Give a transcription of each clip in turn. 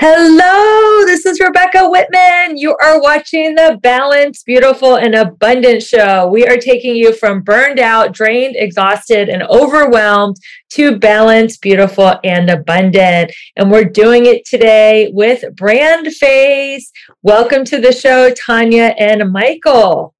Hello, this is Rebecca Whitman. You are watching the Balanced, Beautiful, and Abundant show. We are taking you from burned out, drained, exhausted, and overwhelmed to balanced, beautiful, and abundant. And we're doing it today with Brand Face. Welcome to the show, Tonya and Michael.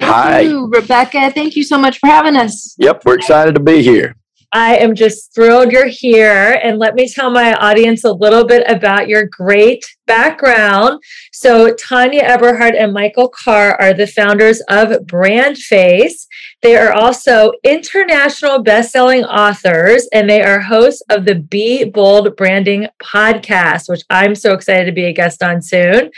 Thank Hi. you, Rebecca. Thank you so much for having us. Yep, we're excited to be here. I am just thrilled you're here. And let me tell my audience a little bit about your great background. So, Tonya Eberhart and Michael Carr are the founders of Brand Face. They are also international best-selling authors, and they are hosts of the Be Bold Branding podcast, which I'm so excited to be a guest on soon.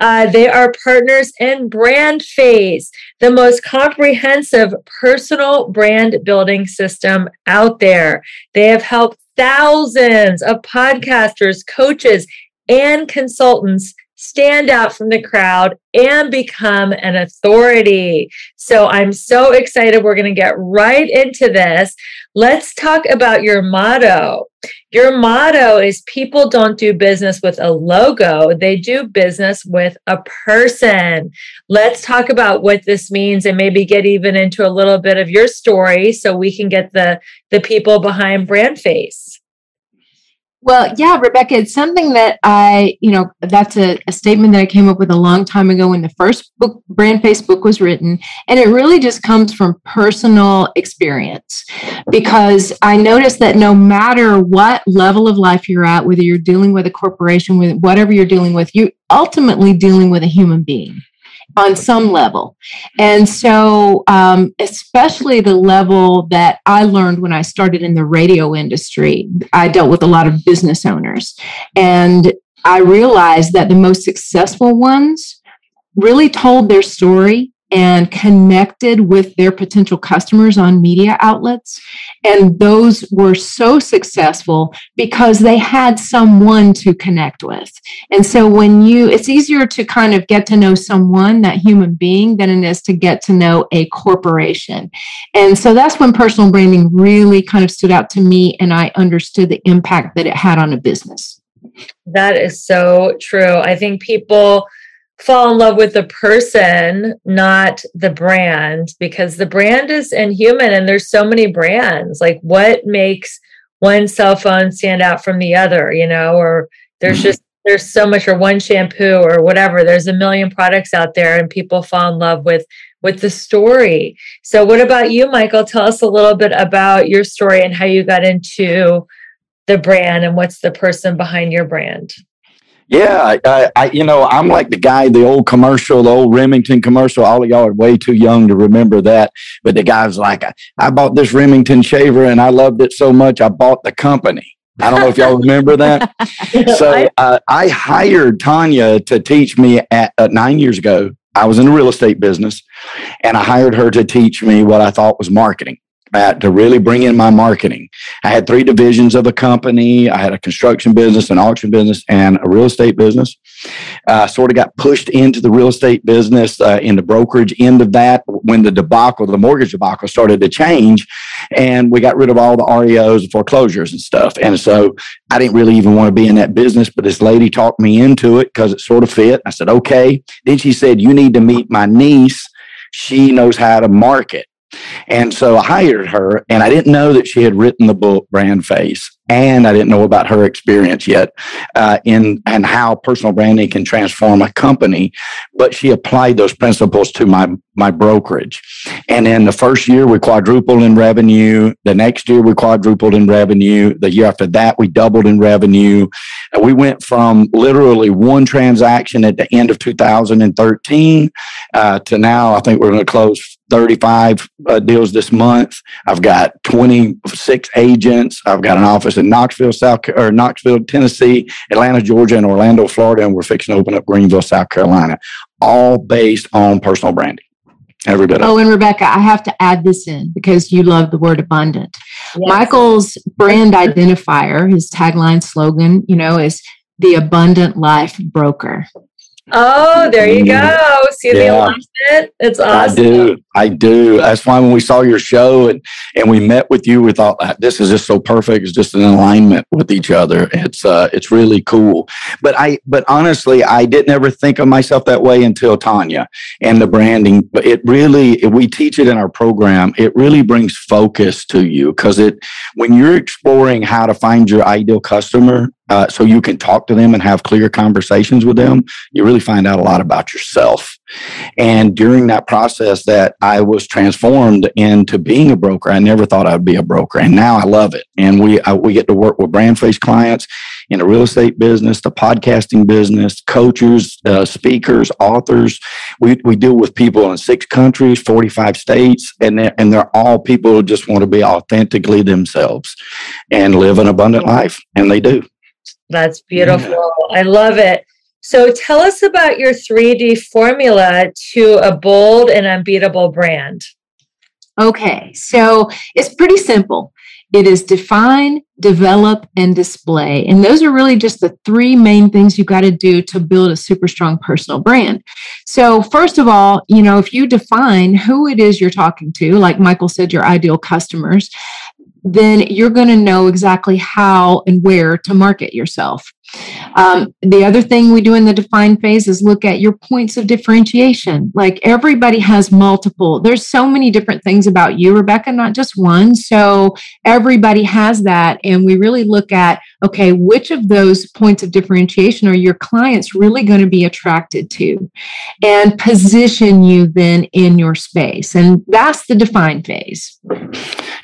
Uh, they are partners in Brand Face, the most comprehensive personal brand building system out there. They have helped thousands of podcasters, coaches, and consultants stand out from the crowd and become an authority. So I'm so excited. We're going to get right into this. Let's talk about your motto. Your motto is people don't do business with a logo, they do business with a person. Let's talk about what this means and maybe get even into a little bit of your story so we can get the the people behind brand face. Well, yeah, Rebecca, it's something that I, you know, that's a, a statement that I came up with a long time ago when the first book, Brand Face book, was written. And it really just comes from personal experience because I noticed that no matter what level of life you're at, whether you're dealing with a corporation, with whatever you're dealing with, you're ultimately dealing with a human being. On some level. And so, um, especially the level that I learned when I started in the radio industry, I dealt with a lot of business owners. And I realized that the most successful ones really told their story and connected with their potential customers on media outlets. And those were so successful because they had someone to connect with. And so when you, it's easier to kind of get to know someone, that human being, than it is to get to know a corporation. And so that's when personal branding really kind of stood out to me and I understood the impact that it had on a business. That is so true. I think people fall in love with the person, not the brand, because the brand is inhuman and there's so many brands. Like, what makes one cell phone stand out from the other, you know, or there's mm-hmm. just, there's so much, or one shampoo or whatever. There's a million products out there, and people fall in love with with the story. So, what about you, Michael? Tell us a little bit about your story and how you got into the brand and what's the person behind your brand. Yeah, I, I, you know, I'm like the guy, the old commercial, the old Remington commercial. All of y'all are way too young to remember that. But the guy's like, I, I bought this Remington shaver and I loved it so much, I bought the company. I don't know if y'all remember that. So uh, I hired Tonya to teach me at uh, nine years ago. I was in the real estate business, and I hired her to teach me what I thought was marketing at to really bring in my marketing. I had three divisions of the company. I had a construction business, an auction business, and a real estate business. Uh, sort of got pushed into the real estate business uh, in the brokerage end of that when the debacle, the mortgage debacle started to change. And we got rid of all the REOs and foreclosures and stuff. And so I didn't really even want to be in that business, but this lady talked me into it because it sort of fit. I said, okay. Then she said, you need to meet my niece. She knows how to market. And so I hired her, and I didn't know that she had written the book Brand Face, and I didn't know about her experience yet uh, in and how personal branding can transform a company. But she applied those principles to my my brokerage, and in the first year we quadrupled in revenue. The next year we quadrupled in revenue. The year after that we doubled in revenue. We went from literally one transaction at the end of 2013 uh, to now. I think we're going to close 35 uh, deals this month. I've got 26 agents. I've got an office in Knoxville, South or Knoxville, Tennessee, Atlanta, Georgia, and Orlando, Florida, and we're fixing to open up Greenville, South Carolina, all based on personal branding. Every bit. Oh, and Rebecca, I have to add this in because you love the word abundant. Yes. Michael's brand identifier, his tagline slogan, you know, is the abundant life broker. Oh, there you go. See the Yeah. alignment? It's awesome. I do. I do. That's why when we saw your show and and we met with you, we thought "Ah, this is just so perfect. It's just an alignment with each other. It's uh it's really cool. But I but honestly, I didn't ever think of myself that way until Tonya and the branding. But it really we teach it in our program. It really brings focus to you because it when you're exploring how to find your ideal customer. Uh, so you can talk to them and have clear conversations with them. You really find out a lot about yourself. And during that process, that I was transformed into being a broker. I never thought I'd be a broker, and now I love it. And we I, we get to work with brand face clients in the real estate business, the podcasting business, coaches, uh, speakers, authors. We we deal with people in six countries, forty five states, and they're, and they're all people who just want to be authentically themselves and live an abundant life, and they do. That's beautiful. I love it. So tell us about your 3D formula to a bold and unbeatable brand. Okay, so it's pretty simple. It is define, develop, and display. And those are really just the three main things you got to do to build a super strong personal brand. So, first of all, you know, if you define who it is you're talking to, like Michael said, your ideal customers, then you're going to know exactly how and where to market yourself. Um, the other thing we do in the define phase is look at your points of differentiation. Like everybody has multiple, there's so many different things about you, Rebecca, not just one. So everybody has that. And we really look at, okay, which of those points of differentiation are your clients really going to be attracted to? And position you then in your space. And that's the define phase.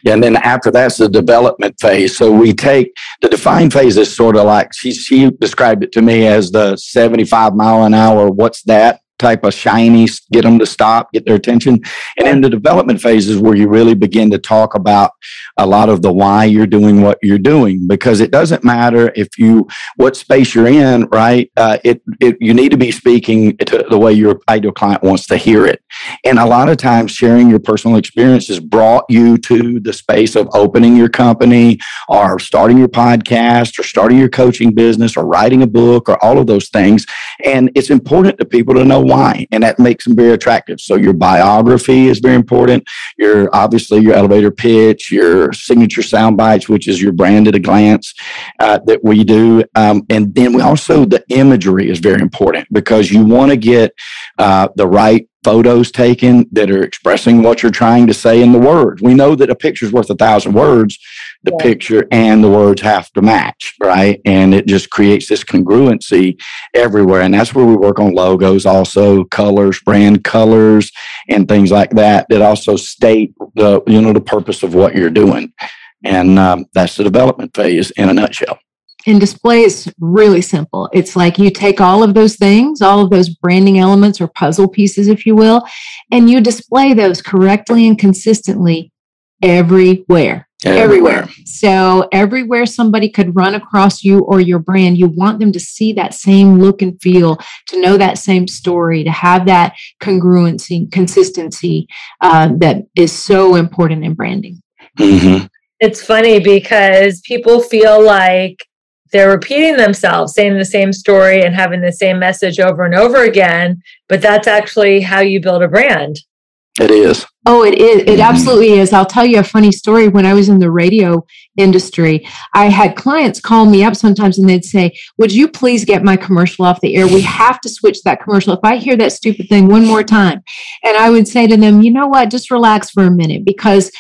And then after that's the development phase. So we take the define phase is sort of like she she described it to me as the 75 mile an hour. What's that? Type of shiny, get them to stop, get their attention. And then the development phase is where you really begin to talk about a lot of the why you're doing what you're doing because it doesn't matter if you what space you're in, right? Uh, it, it you need to be speaking to the way your ideal client wants to hear it. And a lot of times, sharing your personal experiences brought you to the space of opening your company or starting your podcast or starting your coaching business or writing a book or all of those things. And it's important to people to know why, and that makes them very attractive. So your biography is very important. Your obviously your elevator pitch, your signature sound bites, which is your brand at a glance uh, that we do, um, and then we also the imagery is very important because you want to get uh, the right photos taken that are expressing what you're trying to say in the words. We know that a picture's worth a thousand words. The Yeah. picture and the words have to match, right? And it just creates this congruency everywhere. And that's where we work on logos, also colors, brand colors, and things like that that also state the you know the purpose of what you're doing. And um, that's the development phase in a nutshell. And display is really simple. It's like you take all of those things, all of those branding elements or puzzle pieces, if you will, and you display those correctly and consistently everywhere. Everywhere. So, everywhere somebody could run across you or your brand, you want them to see that same look and feel, to know that same story, to have that congruency, consistency uh, that is so important in branding. Mhm. It's funny because people feel like they're repeating themselves, saying the same story and having the same message over and over again, but that's actually how you build a brand. It is. Oh, it is. It Mhm. absolutely is. I'll tell you a funny story. When I was in the radio industry, I had clients call me up sometimes and they'd say, Would you please get my commercial off the air? We have to switch that commercial. If I hear that stupid thing one more time. And I would say to them, You know what? Just relax for a minute because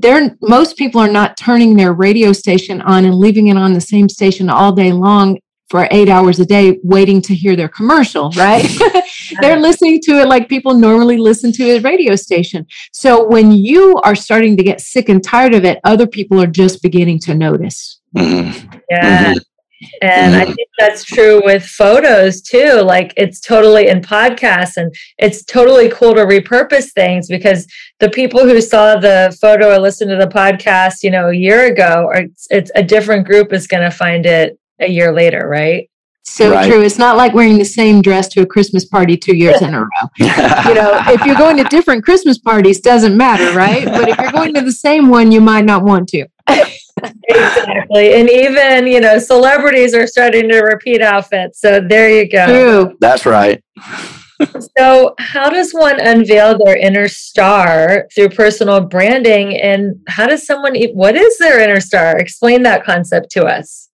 they're most people are not turning their radio station on and leaving it on the same station all day long for eight hours a day waiting to hear their commercial, right? They're listening to it like people normally listen to a radio station. So when you are starting to get sick and tired of it, other people are just beginning to notice. Mhm. Yeah. And I Mhm. think that's true with photos too. Like it's totally in podcasts and it's totally cool to repurpose things because the people who saw the photo or listened to the podcast, you know, a year ago, or it's, it's a different group is going to find it a year later, right? So Right. true. It's not like wearing the same dress to a Christmas party two years in a row. You know, if you're going to different Christmas parties, doesn't matter, right? But if you're going to the same one, you might not want to. Exactly. And even, you know, celebrities are starting to repeat outfits. So there you go. True. That's right. So, how does one unveil their inner star through personal branding? And how does someone, what is their inner star? Explain that concept to us.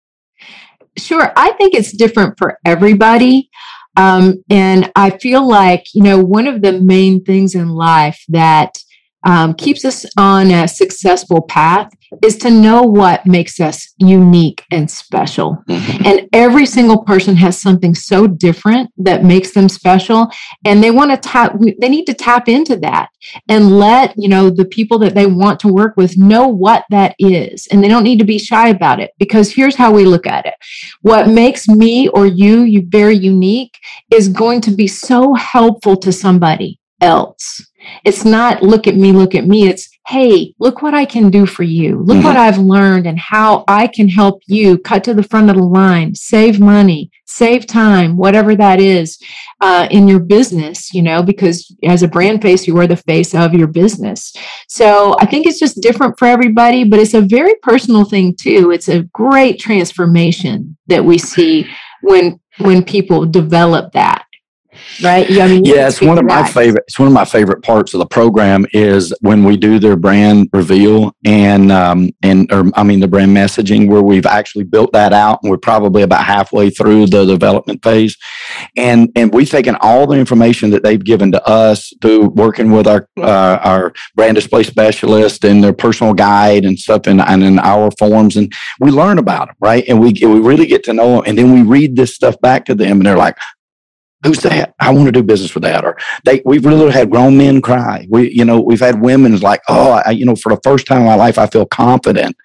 Sure. I think it's different for everybody. Um, and I feel like, you know, one of the main things in life that um, keeps us on a successful path is to know what makes us unique and special. Mhm. And every single person has something so different that makes them special. And they want to tap, they need to tap into that and let, you know, the people that they want to work with know what that is. And they don't need to be shy about it because here's how we look at it. What makes me or you, you very unique is going to be so helpful to somebody else. It's not look at me, look at me. It's hey, look what I can do for you. Look what I've learned and how I can help you cut to the front of the line, save money, save time, whatever that is uh, in your business, you know, because as a brand face, you are the face of your business. So I think it's just different for everybody, but it's a very personal thing too. It's a great transformation that we see when when people develop that. Right? Yeah, I mean, you yeah it's one of my that. favorite it's one of my favorite parts of the program is when we do their brand reveal and um and or i mean the brand messaging where we've actually built that out and we're probably about halfway through the development phase and and we've taken all the information that they've given to us through working with our uh, our brand display specialist and their personal guide and stuff and, and in our forms and we learn about them right and we we really get to know them and then we read this stuff back to them and they're like who's that? I want to do business with that. Or they, we've really had grown men cry. We, you know, we've had women is like, oh, I, you know, for the first time in my life, I feel confident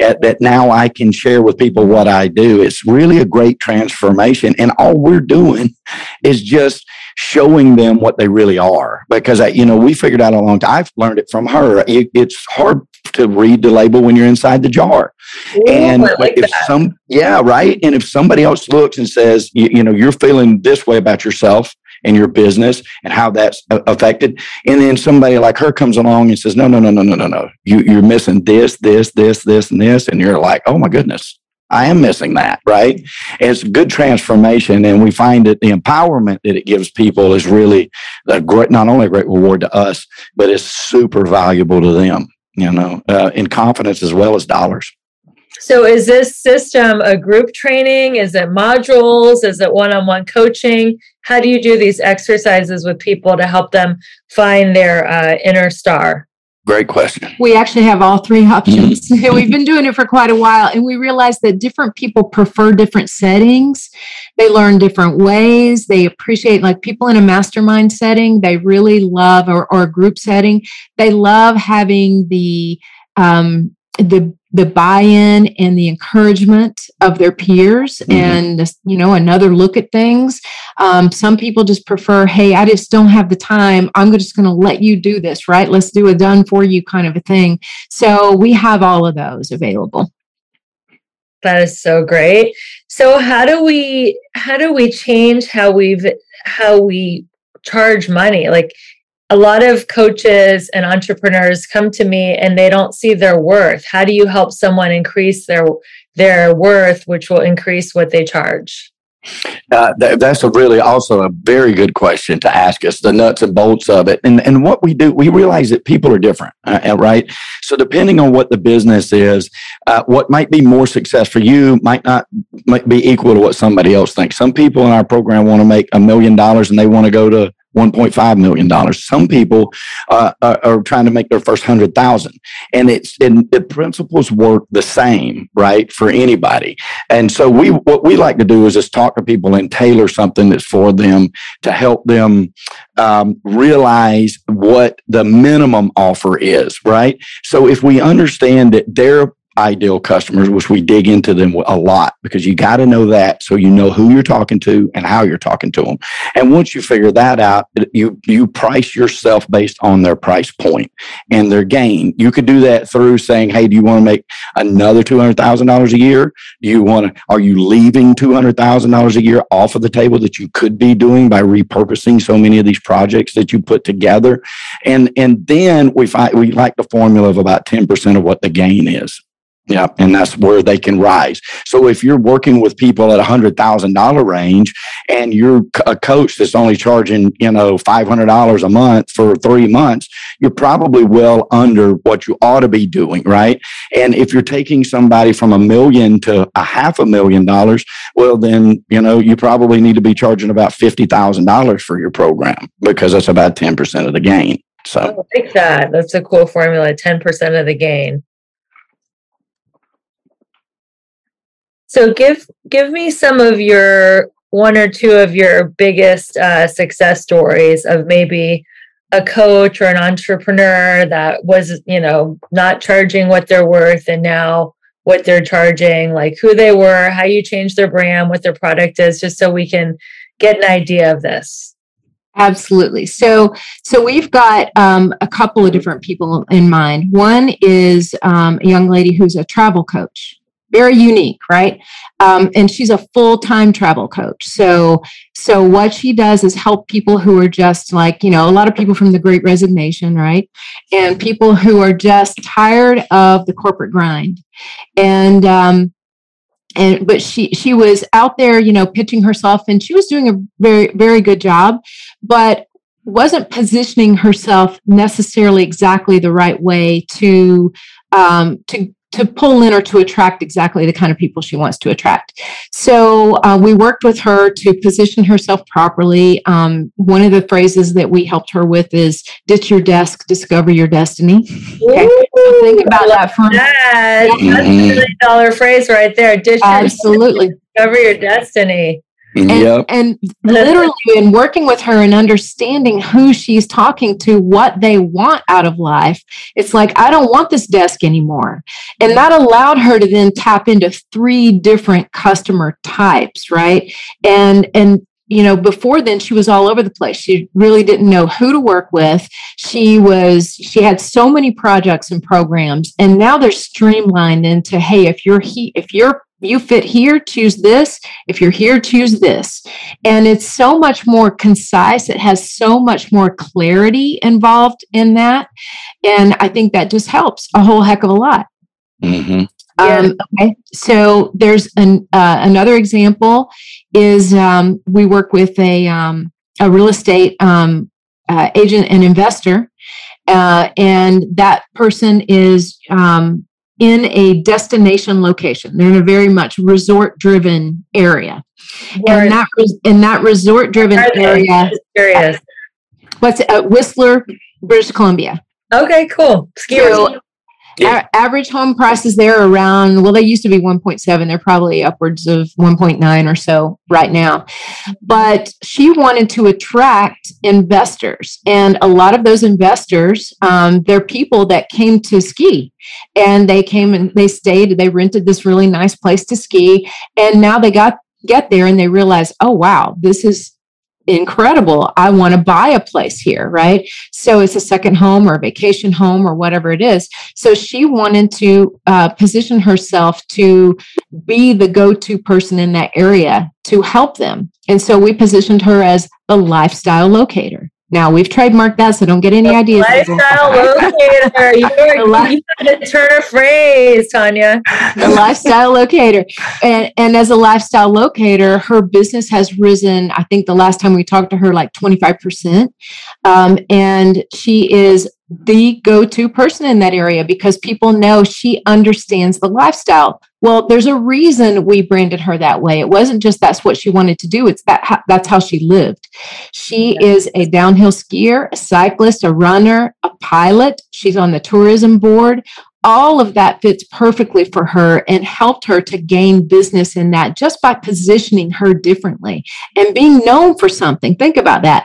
at, that now I can share with people what I do. It's really a great transformation. And all we're doing is just showing them what they really are. Because, I, you know, we figured out a long time, I've learned it from her. It, it's hard to read the label when you're inside the jar. And Ooh, I like if that. some yeah right? And if somebody else looks and says you, you know you're feeling this way about yourself and your business and how that's affected and then somebody like her comes along and says no no no no no no no. You, you're missing this this this this and this and you're like oh my goodness. I am missing that, right? It's good transformation, and we find that the empowerment that it gives people is really a great, not only a great reward to us, but it's super valuable to them, you know, uh, in confidence as well as dollars. So, is this system a group training? Is it modules? Is it one on one coaching? how do you do these exercises with people to help them find their uh, inner star? Great question. We actually have all three options. We've been doing it for quite a while, and we realized that different people prefer different settings. They learn different ways. They appreciate, like people in a mastermind setting, they really love, or, or a group setting, they love having the um, the the buy-in and the encouragement of their peers Mhm. and you know another look at things um, some people just prefer hey i just don't have the time i'm just going to let you do this right let's do a done for you kind of a thing so we have all of those available That is so great. So how do we how do we change how we've how we charge money? Like a lot of coaches and entrepreneurs come to me and they don't see their worth. How do you help someone increase their their worth which will increase what they charge? Uh, th- that's a really also a very good question to ask us the nuts and bolts of it and and what we do we realize that people are different uh, uh, right so depending on what the business is uh, what might be more success for you might not might be equal to what somebody else thinks some people in our program want to make a million dollars and they want to go to 1.5 million dollars some people uh, are, trying to make their first hundred thousand and it's and the principles work the same right for anybody and so we what we like to do is just talk to people and tailor something that's for them to help them um, realize what the minimum offer is, right? So if we understand that their ideal customers, which we dig into them a lot because you got to know that so you know who you're talking to and how you're talking to them. And once you figure that out, you you price yourself based on their price point and their gain. You could do that through saying, "Hey, do you want to make another two hundred thousand dollars a year? Do you want to? Are you leaving two hundred thousand dollars a year off of the table that you could be doing by repurposing so many of these projects that you put together? And and then we find we like the formula of about ten percent of what the gain is. Yeah, and that's where they can rise. So if you're working with people at a hundred thousand dollar range, and you're a coach that's only charging you know five hundred dollars a month for three months, you're probably well under what you ought to be doing, right? And if you're taking somebody from a million to a half a million dollars, well, then you know you probably need to be charging about fifty thousand dollars for your program because that's about ten percent of the gain. So. I like that. That's a cool formula. 10% of the gain. So give give me some of your one or two of your biggest uh, success stories of maybe a coach or an entrepreneur that was you know not charging what they're worth and now what they're charging like who they were how you changed their brand what their product is just so we can get an idea of this Absolutely. So, so we've got um, a couple of different people in mind. One is um, a young lady who's a travel coach, very unique, right? Um, and she's a full-time travel coach. So, so what she does is help people who are just like you know a lot of people from the Great Resignation, right? And people who are just tired of the corporate grind, and um, and but she she was out there you know pitching herself and she was doing a very very good job but wasn't positioning herself necessarily exactly the right way to um, to to pull in or to attract exactly the kind of people she wants to attract. So uh, we worked with her to position herself properly. Um, one of the phrases that we helped her with is "ditch your desk, discover your destiny." Okay. So think about that for that. That's a Mhm. million dollar phrase right there. Dish your absolutely. discover your destiny. And, Yep. and literally in working with her and understanding who she's talking to what they want out of life it's like i don't want this desk anymore. And that allowed her to then tap into three different customer types right? And and you know before then she was all over the place. She really didn't know who to work with. She was she had so many projects and programs. And now they're streamlined into hey if you're he if you're you fit here choose this. If you're here choose this. And it's so much more concise. It has so much more clarity involved in that. And i think that just helps a whole heck of a lot. Hmm Yeah. um, okay. So there's an, uh, another example is um, we work with a, um, a real estate um, uh, agent and investor. Uh, and that person is um, in a destination location. They're in a very much resort driven area. Where- And that in that resort driven area, curious. what's it, uh, Whistler, British Columbia. Okay, cool. Ski So. Yeah. average home prices there around, well, they used to be 1.7. They're probably upwards of 1.9 or so right now. But she wanted to attract investors. And a lot of those investors, um, they're people that came to ski and they came and they stayed, they rented this really nice place to ski. And now they got get there and they realize, oh wow, this is incredible. I want to buy a place here, right? So it's a second home or a vacation home or whatever it is. So she wanted to uh, position herself to be the go to person in that area to help them. And so we positioned her as the lifestyle locator. Now we've trademarked that, so don't get any ideas. Lifestyle locator. You're, li- you had to turn a phrase, Tonya. the lifestyle locator and and as a lifestyle locator her business has risen i think the last time we talked to her like 25% um, and she is the go-to person in that area because people know she understands the lifestyle. Well there's a reason we branded her that way. It wasn't just that's what she wanted to do it's that that's how she lived. She is a downhill skier a cyclist a runner a pilot. She's on the tourism board. All of that fits perfectly for her and helped her to gain business in that just by positioning her differently and being known for something. Think about that.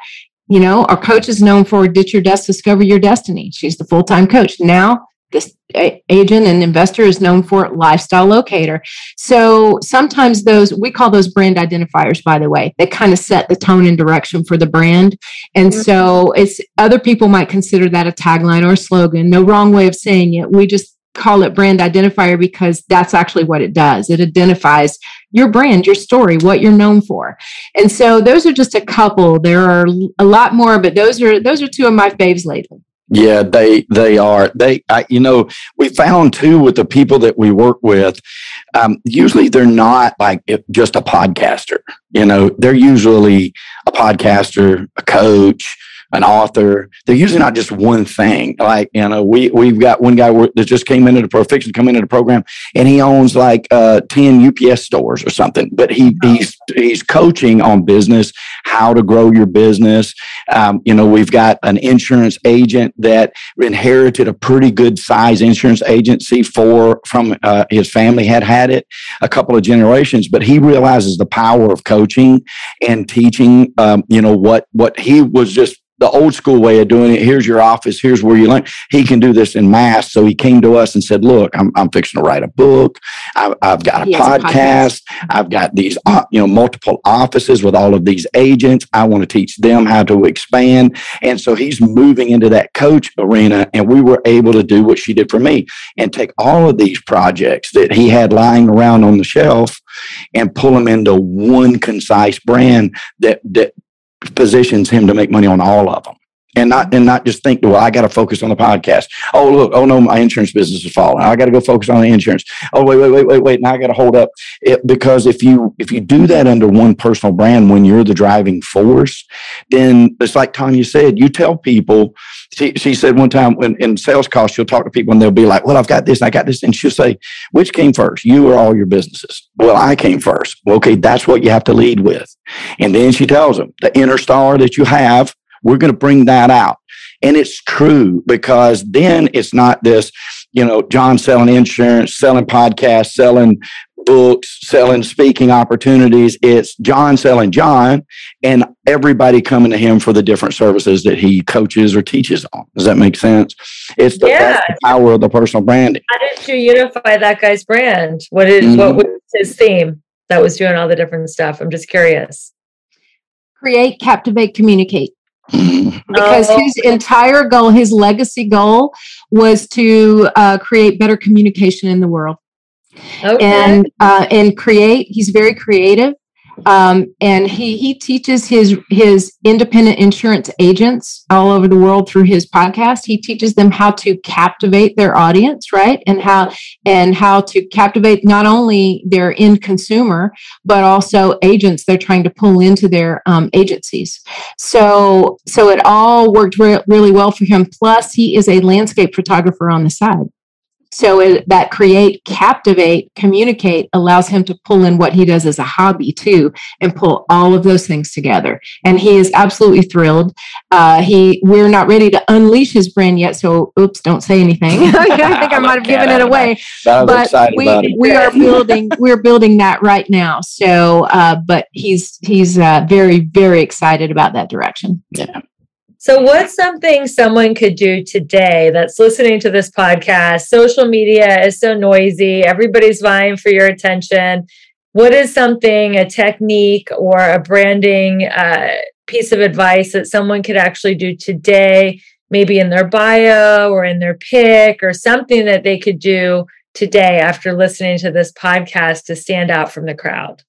You know, our coach is known for ditch your desk, discover your destiny. She's the full time coach. Now, this agent and investor is known for lifestyle locator. So sometimes those, we call those brand identifiers, by the way, they kind of set the tone and direction for the brand. And mm-hmm. so it's other people might consider that a tagline or a slogan. No wrong way of saying it. We just call it brand identifier because that's actually what it does. It identifies your brand, your story, what you're known for. And so those are just a couple. There are a lot more, but those are those are two of my faves lately. Yeah, they they are. They, I, you know, we found too with the people that we work with. Um, usually, they're not like just a podcaster. You know, they're usually a podcaster, a coach, an author. They're usually not just one thing. Like you know, we we've got one guy that just came into the Profiction, come into the program, and he owns like uh, ten UPS stores or something. But he he's he's coaching on business, how to grow your business. Um, you know, we've got an insurance agent that inherited a pretty good size insurance agency for from uh, his family had had it a couple of generations, but he realizes the power of coaching and teaching. Um, you know what what he was just the old school way of doing it. Here's your office. Here's where you learn. He can do this in mass. So he came to us and said, "Look, I'm, I'm fixing to write a book. I've, I've got a has a podcast. I've got these, uh, you know, multiple offices with all of these agents. I want to teach them how to expand." And so he's moving into that coach arena, and we were able to do what she did for me and take all of these projects that he had lying around on the shelf and pull them into one concise brand that that positions him to make money on all of them and not and not just think well i got to focus on the podcast. Oh look oh no my insurance business is falling. I got to go focus on the insurance. Oh wait wait wait wait wait now i got to hold up. It because if you if you do that under one personal brand when you're the driving force then it's like tonya said you tell people she, she said one time when in sales calls she'll talk to people and they'll be like well i've got this and i got this. And she'll say which came first you or all your businesses? Well i came first. Well, okay that's what you have to lead with. And then she tells them the inner star that you have we're going to bring that out. And it's true because then it's not this, you know, John selling insurance, selling podcasts, selling books, selling speaking opportunities. It's John selling John and everybody coming to him for the different services that he coaches or teaches on. Does that make sense? It's the, that's the power of the personal branding. How did you unify that guy's brand? What is Mhm. what was his theme that was doing all the different stuff? I'm just curious. Create, captivate, communicate. Because Oh. his entire goal, his legacy goal, was to uh, create better communication in the world Okay. and uh, and create. He's very creative, um, and he he teaches his his independent insurance agents all over the world through his podcast. He teaches them how to captivate their audience, right, and how and how to captivate not only their end consumer but also agents they're trying to pull into their um, agencies. So so it all worked re- really well for him. Plus, he is a landscape photographer on the side. So it, that create, captivate, communicate allows him to pull in what he does as a hobby too, and pull all of those things together. And he is absolutely thrilled. Uh, he, we're not ready to unleash his brand yet, so oops, don't say anything. I think I might have given it away But I was but excited we, we are building we're building that right now so uh, but he's he's uh, very very excited about that direction So, what's something someone could do today that's listening to this podcast? Social media is so noisy, everybody's vying for your attention. What is something, a technique or a branding uh, piece of advice that someone could actually do today, maybe in their bio or in their pick, or something that they could do today after listening to this podcast to stand out from the crowd?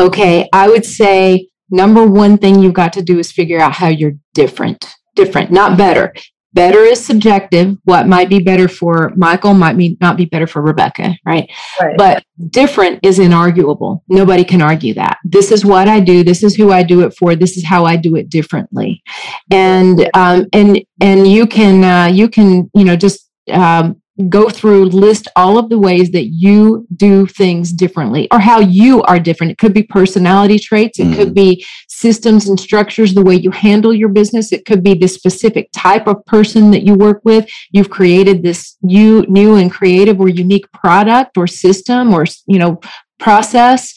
okay i would say number one thing you've got to do is figure out how you're different different not better. Better is subjective. What might be better for michael might be not be better for rebecca right? Right. but different is inarguable. Nobody can argue that. This is what i do. This is who i do it for. This is how i do it differently. And um and and you can uh you can you know just um go through list all of the ways that you do things differently or how you are different. It could be personality traits. It could be systems and structures the way you handle your business. It could be the specific type of person that you work with. You've created this new new and creative or unique product or system or you know process.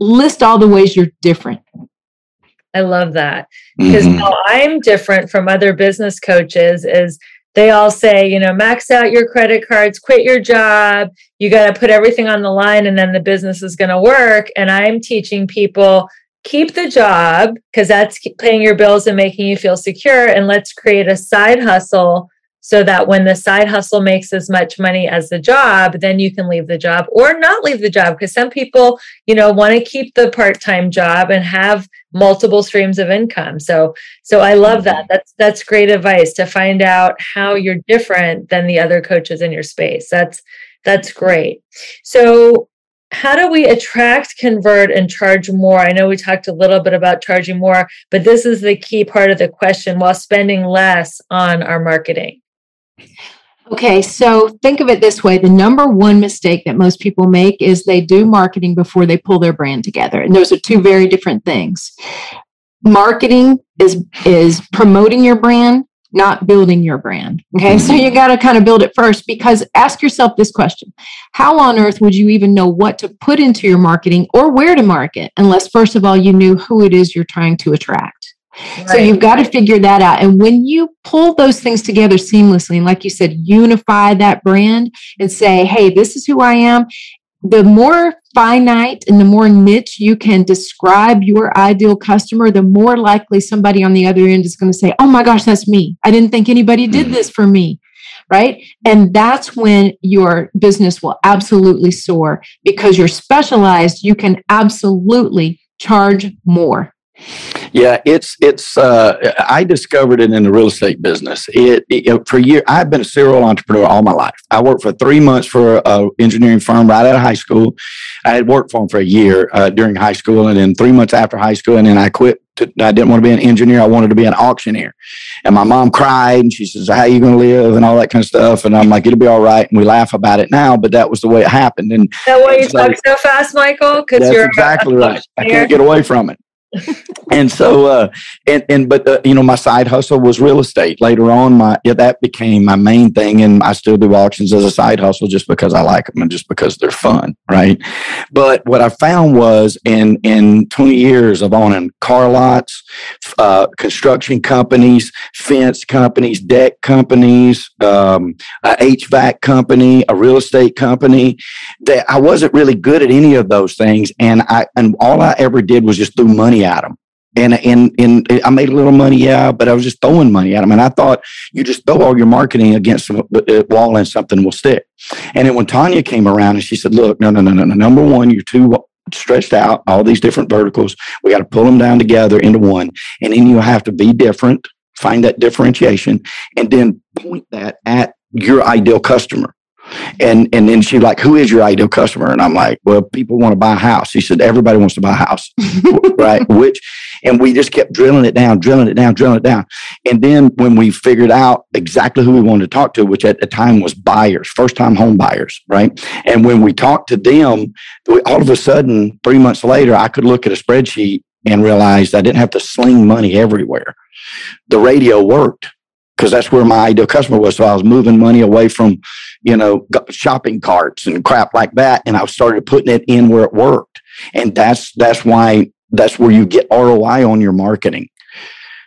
List all the ways you're different. I love that. because Mhm. how I'm different from other business coaches is they all say, you know, max out your credit cards, quit your job, you got to put everything on the line and then the business is going to work. And I'm teaching people keep the job because that's paying your bills and making you feel secure and let's create a side hustle so that when the side hustle makes as much money as the job, then you can leave the job or not leave the job because some people, you know, want to keep the part-time job and have multiple streams of income. So so I love that. Mm-hmm. That's that's great advice to find out how you're different than the other coaches in your space. That's that's great. So how do we attract, convert, and charge more? I know we talked a little bit about charging more, but this is the key part of the question while spending less on our marketing. Okay, so think of it this way the number one mistake that most people make is they do marketing before they pull their brand together. And those are two very different things. Marketing is is promoting your brand, not building your brand. Okay, so you got to kind of build it first because ask yourself this question How on earth would you even know what to put into your marketing or where to market unless, first of all, you knew who it is you're trying to attract? So you've got to figure that out. And when you pull those things together seamlessly, and like you said, unify that brand and say, hey, this is who I am. The more finite and the more niche you can describe your ideal customer, the more likely somebody on the other end is going to say, oh my gosh, that's me. I didn't think anybody did hmm. this for me. Right. And that's when your business will absolutely soar because you're specialized. You can absolutely charge more. Yeah, it's it's. Uh, I discovered it in the real estate business. It, it for year. I've been a serial entrepreneur all my life. I worked for three months for a engineering firm right out of high school. I had worked for them for a year uh, during high school, and then three months after high school, and then I quit. To, I didn't want to be an engineer. I wanted to be an auctioneer. And my mom cried, and she says, "How you going to live?" and all that kind of stuff. And I'm like, "It'll be all right." And we laugh about it now, but that was the way it happened. And that why you So- talk so fast, Michael? Because that's you're exactly right. I can't get away from it. And so, uh, and and but uh, you know, my side hustle was real estate. Later on, my yeah, that became my main thing, and I still do auctions as a side hustle just because I like them and just because they're fun, right? But what I found was in in 20 years of owning car lots, uh, construction companies, fence companies, deck companies, um, a HVAC company, a real estate company, that I wasn't really good at any of those things, and I and all I ever did was just throw money at them. And, and and I made a little money, yeah, but I was just throwing money at them. And I thought you just throw all your marketing against a wall and something will stick. And then when Tonya came around and she said, "Look, no, no, no, no, no. Number one, you're too stretched out. All these different verticals. We got to pull them down together into one. And then you have to be different, find that differentiation, and then point that at your ideal customer." And and then she like, who is your ideal customer? And I'm like, well, people want to buy a house. She said, everybody wants to buy a house, right? Which, And we just kept drilling it down, drilling it down, drilling it down. And then when we figured out exactly who we wanted to talk to, which at the time was buyers, first time home buyers, right? And when we talked to them, we, all of a sudden, three months later, I could look at a spreadsheet and realized I didn't have to sling money everywhere. The radio worked because that's where my ideal customer was. So I was moving money away from, you know, shopping carts and crap like that, and I started putting it in where it worked. And that's that's why that's where you get ROI on your marketing.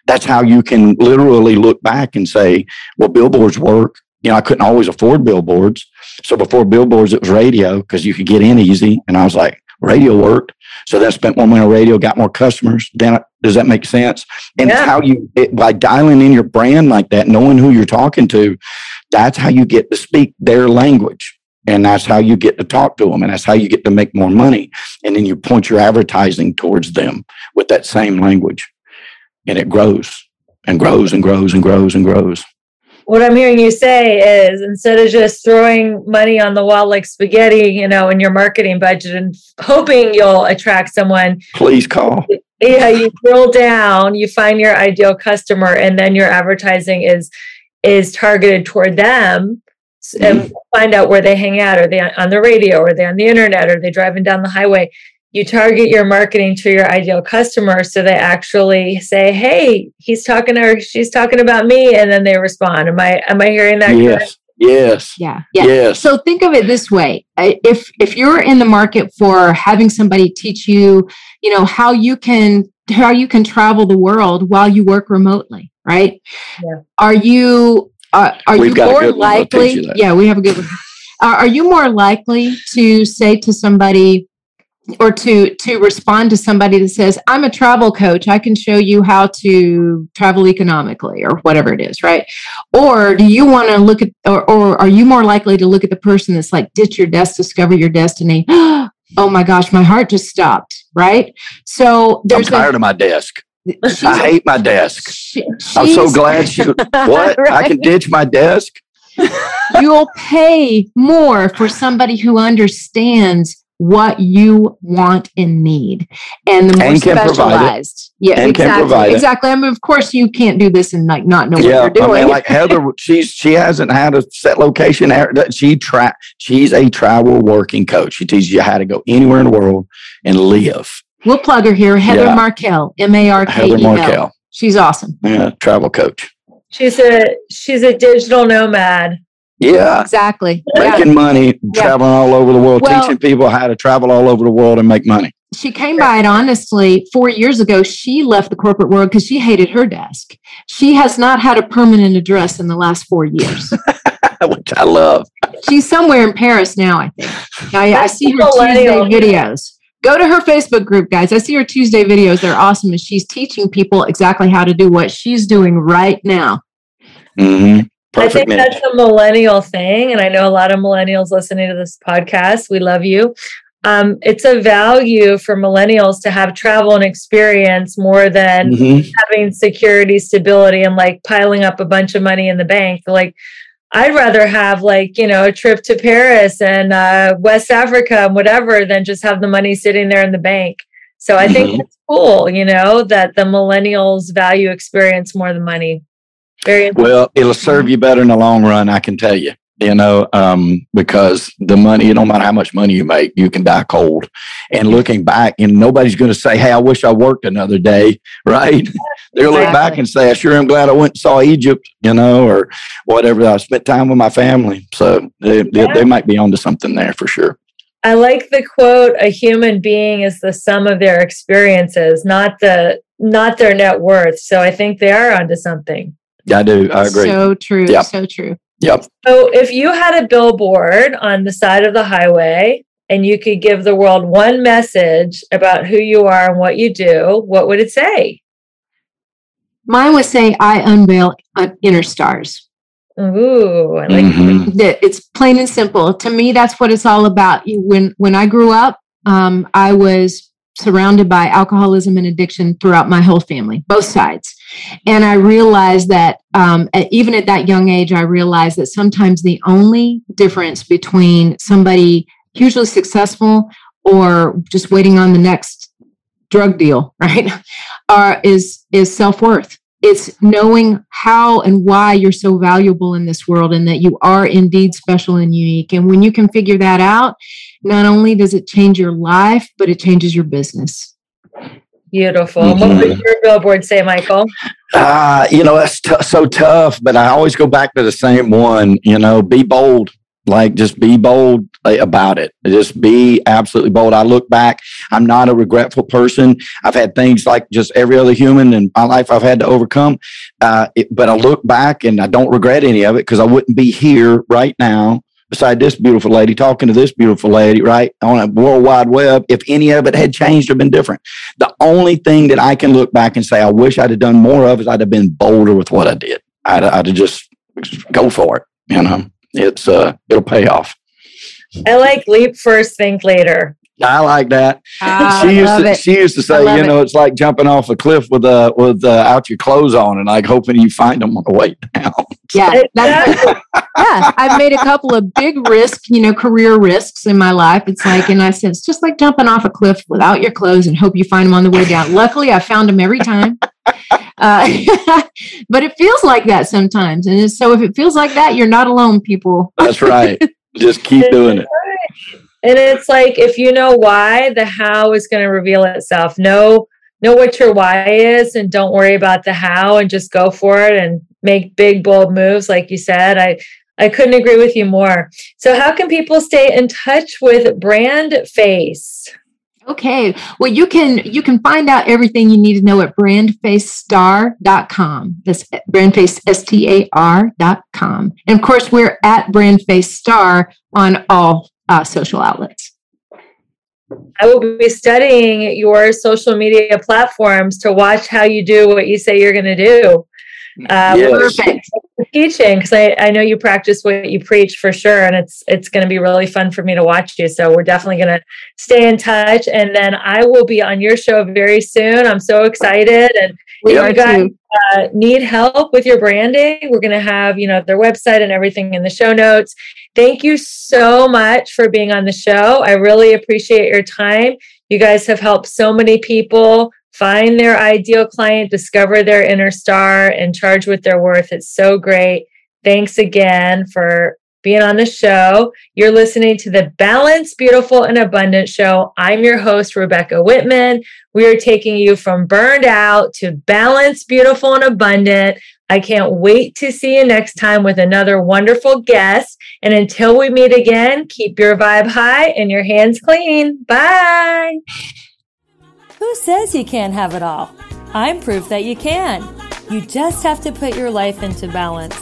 That's how you can literally look back and say, well, billboards work. You know, I couldn't always afford billboards. So before billboards, it was radio because you could get in easy. And I was like, radio worked. So I spent more money on radio, got more customers. Then does that make sense? And Yeah. how you it, by dialing in your brand like that, knowing who you're talking to, that's how you get to speak their language. And that's how you get to talk to them. And that's how you get to make more money. And then you point your advertising towards them with that same language. And it grows and grows and grows and grows and grows. What I'm hearing you say is instead of just throwing money on the wall like spaghetti, you know, in your marketing budget and hoping you'll attract someone, Please call. yeah, you drill down, you find your ideal customer, and then your advertising is is targeted toward them and mm-hmm. find out where they hang out. Are they on on the radio? Are they on the internet? Are they driving down the highway? You target your marketing to your ideal customer so they actually say, Hey, he's talking or she's talking about me, and then they respond. Am I am I hearing that? correct? Yes. Yes. Yeah. Yeah. Yes. So think of it this way: if if you're in the market for having somebody teach you, you know how you can how you can travel the world while you work remotely, right? Yeah. Are you are, are We've you more good one that'll teach likely? you. Yeah, we have a good one. Are, are you more likely to say to somebody? Or to to respond to somebody that says, "I'm a travel coach. I can show you how to travel economically," or whatever it is, right? Or do you want to look at, or, or are you more likely to look at the person that's like, ditch your desk, discover your destiny? oh my gosh, my heart just stopped, right? So I'm there's tired of my desk. she's, I hate my desk. she- I'm so glad she what? I can ditch my desk. you'll pay more for somebody who understands what you want and need and the more And can provide it. specialized yeah And can exactly it. exactly i mean of course you can't do this and like not know what you're doing I mean, like Heather, she's she hasn't had a set location. She tra- She's a travel working coach. She teaches you how to go anywhere in the world and live. we'll plug her here heather Yeah. markel Heather m-a-r-k-e-l Markel, she's awesome yeah, travel coach. She's a she's a digital nomad. Yeah, exactly. Yeah. making money, Yeah. traveling all over the world, Well- teaching people how to travel all over the world and make money. she came by it honestly four years ago. She left the corporate world because she hated her desk. She has not had a permanent address in the last four years. Which I love. she's somewhere in paris now i think. I, I see her millennial. tuesday videos. Go to her facebook group guys. I see her tuesday videos. They're awesome and she's teaching people exactly how to do what she's doing right now mm-hmm. Hmm I think niche. that's a millennial thing, and I know a lot of millennials listening to this podcast. We love you. Um, it's a value for millennials to have travel and experience more than Mhm. having security, stability, and like piling up a bunch of money in the bank. Like, I'd rather have like you know a trip to Paris and uh, West Africa and whatever than just have the money sitting there in the bank. So I think Mhm. it's cool, you know, that the millennials value experience more than money. Very Well, it'll serve you better in the long run, I can tell you. You know, um, because the money, it don't matter how much money you make, you can die cold. And looking back, and nobody's going to say, Hey, I wish I worked another day, right? They'll look back and say, I sure am glad I went and saw Egypt, you know, or whatever. I spent time with my family. So they, they, Yeah. they might be onto something there for sure. I like the quote a human being is the sum of their experiences, not the not their net worth. So I think they are onto something. I do. I agree. so true Yep. so true yep. So if you had a billboard on the side of the highway and you could give the world one message about who you are and what you do, what would it say? mine would say i unveil uh, inner stars Ooh, I like Mhm. that it's plain and simple to me that's what it's all about when when i grew up um, i was surrounded by alcoholism and addiction throughout my whole family both sides. And i realized that um, even at that young age i realized that sometimes the only difference between somebody hugely successful or just waiting on the next drug deal right are is is self-worth. It's knowing how and why you're so valuable in this world and that you are indeed special and unique. And when you can figure that out not only does it change your life but it changes your business Beautiful. What Mhm. would your billboard say, Michael? Uh, you know, that's t- so tough, but I always go back to the same one, you know, be bold. Like, just be bold uh, about it. Just be absolutely bold. I look back, I'm not a regretful person. I've had things like just every other human in my life I've had to overcome. Uh, it, but I look back and I don't regret any of it because I wouldn't be here right now beside this beautiful lady talking to this beautiful lady, right? On a world wide web. If any of it had changed or been different. The only thing that I can look back and say I wish I'd have done more of is I'd have been bolder with what I did. I'd, I'd have just go for it. You know, it's uh, it'll pay off. I like leap first, think later. I like that. Ah, she I used to it. she used to say, love you it. know, it's like jumping off a cliff with uh with uh, out your clothes on and like hoping you find them on the way down. yeah that's Exactly. yeah i've made a couple of big risk you know career risks in my life it's like and i said it's just like jumping off a cliff without your clothes and hope you find them on the way down luckily i found them every time uh, but it feels like that sometimes and so if it feels like that you're not alone people That's right. Just keep doing it. And it's like if you know why, the how is going to reveal itself. Know know what your why is, and don't worry about the how, and just go for it and make big bold moves, like you said. I I couldn't agree with you more. So, how can people stay in touch with Brand Face? Okay. Well, you can you can find out everything you need to know at brandfacestar.com. That's brandface S T A R.com. And of course, we're at brandface star on all uh, social outlets. I will be studying your social media platforms to watch how you do what you say you're going to do. Uh, Yes. Perfect. Teaching because I, I know you practice what you preach for sure and it's it's going to be really fun for me to watch you. So we're definitely going to stay in touch and then i will be on your show very soon. I'm so excited and We if you guys uh, need help with your branding we're going to have you know their website and everything in the show notes. Thank you so much for being on the show. I really appreciate your time. You guys have helped so many people find their ideal client, discover their inner star, and charge with their worth. It's so great. Thanks again for being on the show. You're listening to the Balanced, Beautiful, and Abundant show. I'm your host, Rebecca Whitman. We are taking you from burned out to balanced, beautiful, and abundant. I can't wait to see you next time with another wonderful guest. And until we meet again, keep your vibe high and your hands clean. Bye. Who says you can't have it all? I'm proof that you can. You just have to put your life into balance.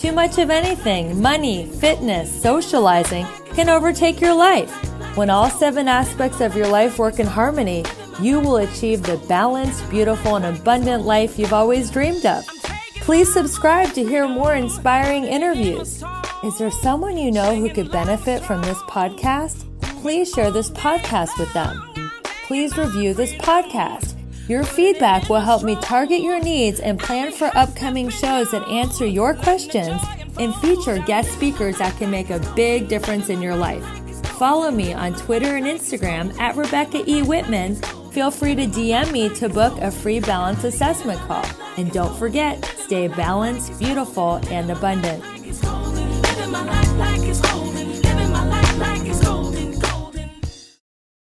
Too much of anything, money, fitness, socializing, can overtake your life. When all seven aspects of your life work in harmony, you will achieve the balanced, beautiful, and abundant life you've always dreamed of. Please subscribe to hear more inspiring interviews. Is there someone you know who could benefit from this podcast? Please share this podcast with them please review this podcast. Your feedback will help me target your needs and plan for upcoming shows that answer your questions and feature guest speakers that can make a big difference in your life. Follow me on Twitter and Instagram at Rebecca E. Whitman. Feel free to DM me to book a free balance assessment call. And don't forget, stay balanced, beautiful, and abundant.